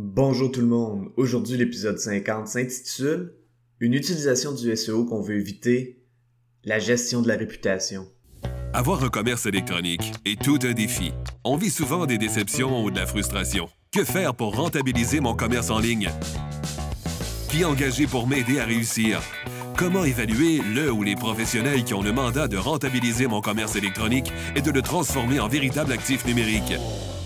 Bonjour tout le monde. Aujourd'hui, l'épisode 50 s'intitule Une utilisation du SEO qu'on veut éviter, la gestion de la réputation. Avoir un commerce électronique est tout un défi. On vit souvent des déceptions ou de la frustration. Que faire pour rentabiliser mon commerce en ligne? Qui engager pour m'aider à réussir? Comment évaluer le ou les professionnels qui ont le mandat de rentabiliser mon commerce électronique et de le transformer en véritable actif numérique?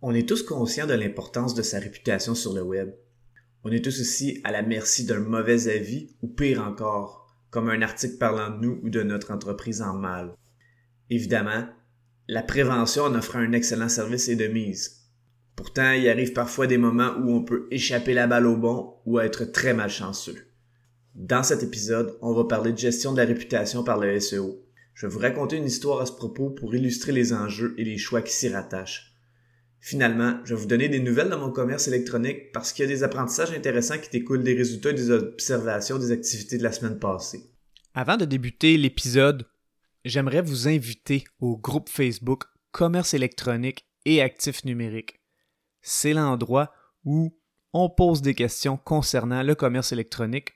On est tous conscients de l'importance de sa réputation sur le web. On est tous aussi à la merci d'un mauvais avis ou pire encore, comme un article parlant de nous ou de notre entreprise en mal. Évidemment, la prévention en offrant un excellent service est de mise. Pourtant, il arrive parfois des moments où on peut échapper la balle au bon ou être très malchanceux. Dans cet épisode, on va parler de gestion de la réputation par le SEO. Je vais vous raconter une histoire à ce propos pour illustrer les enjeux et les choix qui s'y rattachent. Finalement, je vais vous donner des nouvelles dans mon commerce électronique parce qu'il y a des apprentissages intéressants qui découlent des résultats et des observations des activités de la semaine passée. Avant de débuter l'épisode, j'aimerais vous inviter au groupe Facebook Commerce électronique et actifs numériques. C'est l'endroit où on pose des questions concernant le commerce électronique,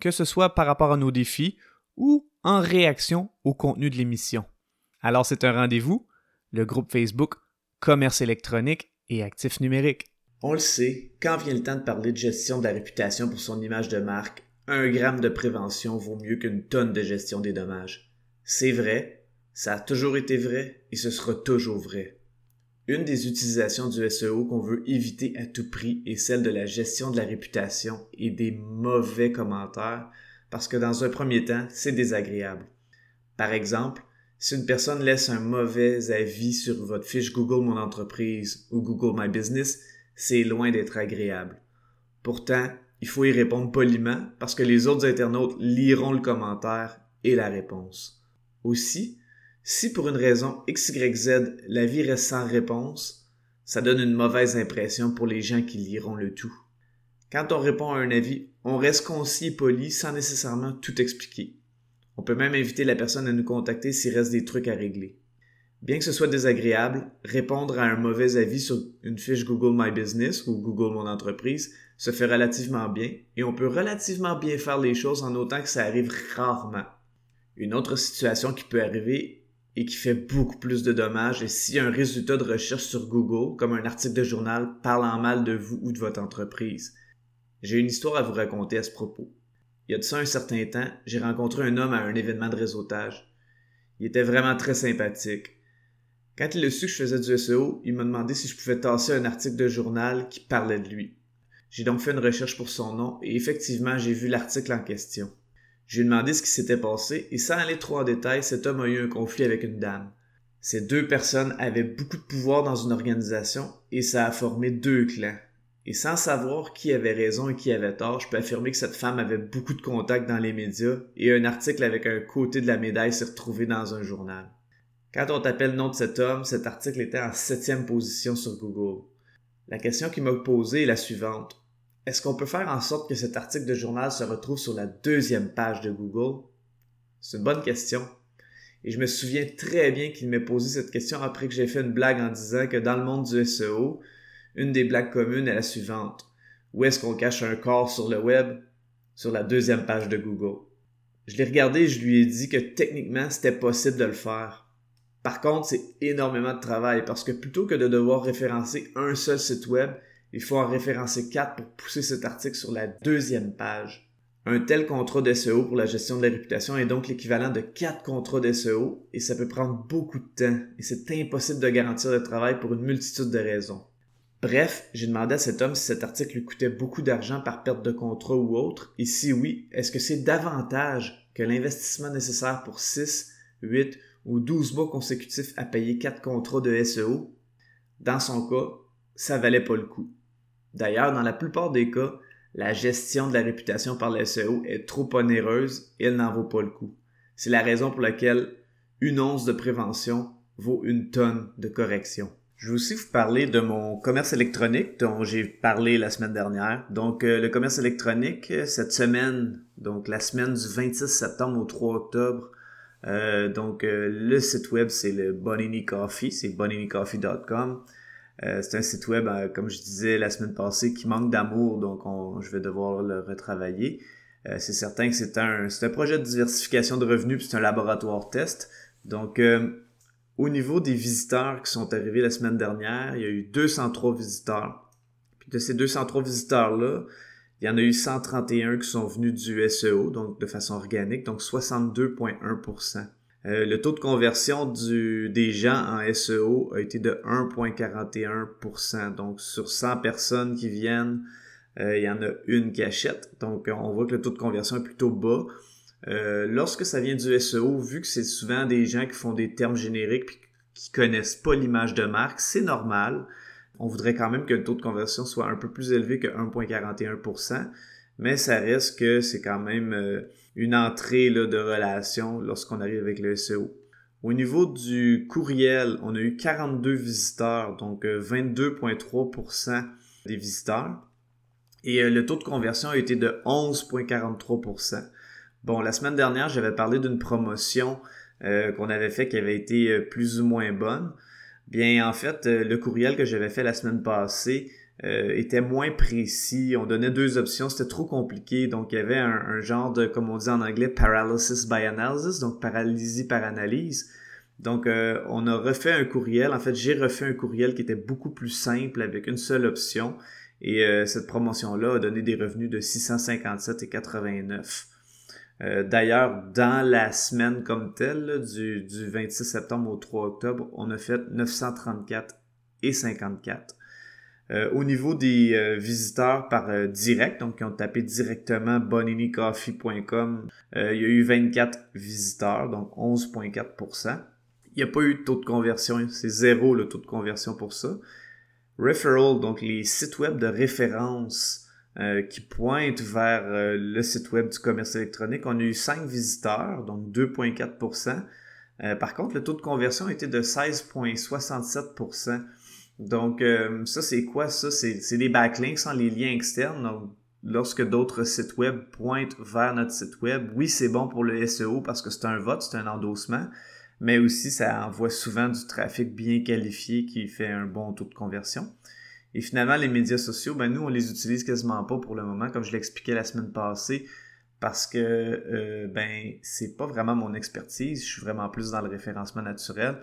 que ce soit par rapport à nos défis ou en réaction au contenu de l'émission. Alors c'est un rendez-vous, le groupe Facebook commerce électronique et actifs numériques. On le sait, quand vient le temps de parler de gestion de la réputation pour son image de marque, un gramme de prévention vaut mieux qu'une tonne de gestion des dommages. C'est vrai, ça a toujours été vrai et ce sera toujours vrai. Une des utilisations du SEO qu'on veut éviter à tout prix est celle de la gestion de la réputation et des mauvais commentaires parce que dans un premier temps, c'est désagréable. Par exemple, si une personne laisse un mauvais avis sur votre fiche Google Mon Entreprise ou Google My Business, c'est loin d'être agréable. Pourtant, il faut y répondre poliment parce que les autres internautes liront le commentaire et la réponse. Aussi, si pour une raison XYZ l'avis reste sans réponse, ça donne une mauvaise impression pour les gens qui liront le tout. Quand on répond à un avis, on reste concis et poli sans nécessairement tout expliquer. On peut même inviter la personne à nous contacter s'il reste des trucs à régler. Bien que ce soit désagréable, répondre à un mauvais avis sur une fiche Google My Business ou Google Mon Entreprise se fait relativement bien et on peut relativement bien faire les choses en autant que ça arrive rarement. Une autre situation qui peut arriver et qui fait beaucoup plus de dommages est si un résultat de recherche sur Google, comme un article de journal, parle en mal de vous ou de votre entreprise. J'ai une histoire à vous raconter à ce propos. Il y a de ça un certain temps, j'ai rencontré un homme à un événement de réseautage. Il était vraiment très sympathique. Quand il a su que je faisais du SEO, il m'a demandé si je pouvais tasser un article de journal qui parlait de lui. J'ai donc fait une recherche pour son nom et effectivement j'ai vu l'article en question. J'ai demandé ce qui s'était passé et sans aller trop en détail, cet homme a eu un conflit avec une dame. Ces deux personnes avaient beaucoup de pouvoir dans une organisation et ça a formé deux clans. Et sans savoir qui avait raison et qui avait tort, je peux affirmer que cette femme avait beaucoup de contacts dans les médias et un article avec un côté de la médaille s'est retrouvé dans un journal. Quand on t'appelle le nom de cet homme, cet article était en septième position sur Google. La question qui m'a posée est la suivante. Est-ce qu'on peut faire en sorte que cet article de journal se retrouve sur la deuxième page de Google? C'est une bonne question. Et je me souviens très bien qu'il m'ait posé cette question après que j'ai fait une blague en disant que dans le monde du SEO, une des blagues communes est la suivante. Où est-ce qu'on cache un corps sur le web? Sur la deuxième page de Google. Je l'ai regardé et je lui ai dit que techniquement c'était possible de le faire. Par contre, c'est énormément de travail parce que plutôt que de devoir référencer un seul site web, il faut en référencer quatre pour pousser cet article sur la deuxième page. Un tel contrat d'SEO pour la gestion de la réputation est donc l'équivalent de quatre contrats d'SEO et ça peut prendre beaucoup de temps et c'est impossible de garantir le travail pour une multitude de raisons. Bref, j'ai demandé à cet homme si cet article lui coûtait beaucoup d'argent par perte de contrat ou autre, et si oui, est-ce que c'est davantage que l'investissement nécessaire pour 6, 8 ou 12 mois consécutifs à payer 4 contrats de SEO? Dans son cas, ça valait pas le coup. D'ailleurs, dans la plupart des cas, La gestion de la réputation par le SEO est trop onéreuse et elle n'en vaut pas le coup. C'est la raison pour laquelle une once de prévention vaut une tonne de correction. Je vais aussi vous parler de mon commerce électronique dont j'ai parlé la semaine dernière. Donc euh, le commerce électronique, cette semaine, donc la semaine du 26 septembre au 3 octobre, euh, donc euh, le site web c'est le Bonini Coffee, c'est boninicoffee.com. c'est un site web, comme je disais la semaine passée, qui manque d'amour, donc je vais devoir le retravailler. c'est certain que c'est un, un projet de diversification de revenus, puis c'est un laboratoire test. Donc au niveau des visiteurs qui sont arrivés la semaine dernière, il y a eu 203 visiteurs. Puis de ces 203 visiteurs-là, il y en a eu 131 qui sont venus du SEO, donc de façon organique, donc 62,1%. Euh, le taux de conversion du, des gens en SEO a été de 1,41%. Donc sur 100 personnes qui viennent, euh, il y en a une qui achète. Donc on voit que le taux de conversion est plutôt bas. Euh, lorsque ça vient du SEO, vu que c'est souvent des gens qui font des termes génériques puis qui connaissent pas l'image de marque, c'est normal. On voudrait quand même que le taux de conversion soit un peu plus élevé que 1,41%, mais ça reste que c'est quand même euh, une entrée là, de relation lorsqu'on arrive avec le SEO. Au niveau du courriel, on a eu 42 visiteurs, donc 22,3% euh, des visiteurs. Et le taux de conversion a été de 11,43%. Bon, la semaine dernière, j'avais parlé d'une promotion euh, qu'on avait fait qui avait été euh, plus ou moins bonne. Bien, en fait, euh, le courriel que j'avais fait la semaine passée était moins précis. On donnait deux options, c'était trop compliqué. Donc, il y avait un, genre de, comme on dit en anglais, paralysis by analysis, donc paralysie par analyse. Donc, on a refait un courriel. En fait, j'ai refait un courriel qui était beaucoup plus simple avec une seule option. Et cette promotion-là a donné des revenus de 657,89. Euh, d'ailleurs, dans la semaine comme telle, du, du, 26 septembre au 3 octobre, on a fait 934 et 54. Euh, au niveau des euh, visiteurs par direct, donc qui ont tapé directement boninicoffee.com, il y a eu 24 visiteurs, donc 11,4%. Il n'y a pas eu de taux de conversion, c'est zéro le taux de conversion pour ça. Referral, donc les sites web de référence euh, qui pointe vers euh, le site web du commerce électronique. On a eu 5 visiteurs, donc 2,4% euh, Par contre, le taux de conversion était de 16,67% Donc, ça, c'est quoi ça? C'est des backlinks sans les liens externes. Donc, lorsque d'autres sites web pointent vers notre site web, oui, c'est bon pour le SEO parce que c'est un vote, c'est un endossement, mais aussi ça envoie souvent du trafic bien qualifié qui fait un bon taux de conversion. Et finalement, les médias sociaux, ben nous, on les utilise quasiment pas pour le moment, comme je l'expliquais la semaine passée, parce que euh, ben c'est pas vraiment mon expertise. Je suis vraiment plus dans le référencement naturel.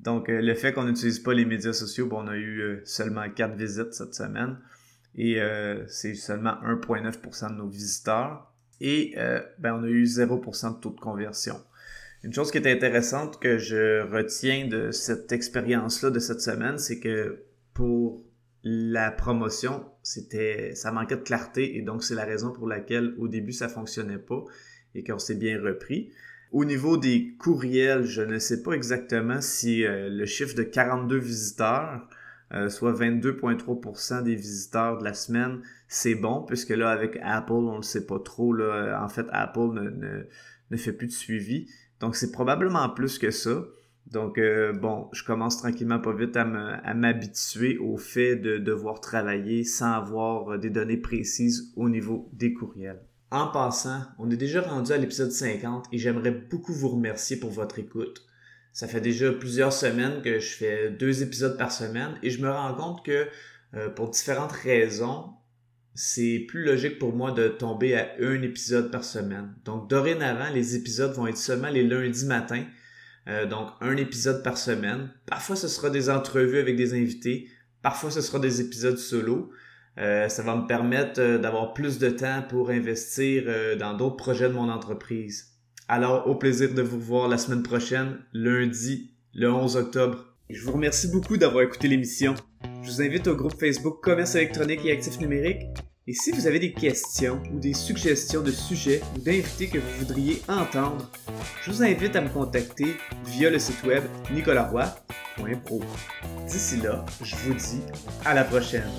Donc, euh, le fait qu'on n'utilise pas les médias sociaux, ben, on a eu euh, seulement 4 visites cette semaine. Et c'est seulement 1,9% de nos visiteurs. Et ben, on a eu 0% de taux de conversion. Une chose qui est intéressante que je retiens de cette expérience-là de cette semaine, c'est que pour la promotion, c'était, ça manquait de clarté et donc c'est la raison pour laquelle au début ça fonctionnait pas et qu'on s'est bien repris. Au niveau des courriels, je ne sais pas exactement si euh, le chiffre de 42 visiteurs, euh, soit 22,3% des visiteurs de la semaine, c'est bon, puisque là, avec Apple, on ne sait pas trop. En fait, Apple ne fait plus de suivi. Donc, c'est probablement plus que ça. Donc, euh, bon, je commence tranquillement pas vite à m'habituer au fait de devoir travailler sans avoir des données précises au niveau des courriels. En passant, on est déjà rendu à l'épisode 50 et j'aimerais beaucoup vous remercier pour votre écoute. Ça fait déjà plusieurs semaines que je fais deux épisodes par semaine et je me rends compte que euh, pour différentes raisons, c'est plus logique pour moi de tomber à un épisode par semaine. Donc dorénavant, les épisodes vont être seulement les lundis matins euh, donc, un épisode par semaine. Parfois, ce sera des entrevues avec des invités. Parfois, ce sera des épisodes solo. Euh, ça va me permettre euh, d'avoir plus de temps pour investir dans d'autres projets de mon entreprise. Alors, au plaisir de vous voir la semaine prochaine, lundi, le 11 octobre. Je vous remercie beaucoup d'avoir écouté l'émission. Je vous invite au groupe Facebook Commerce électronique et actifs numériques et si vous avez des questions ou des suggestions de sujets ou d'invités que vous voudriez entendre, je vous invite à me contacter via le site web nicolaroy.pro. D'ici là, je vous dis à la prochaine.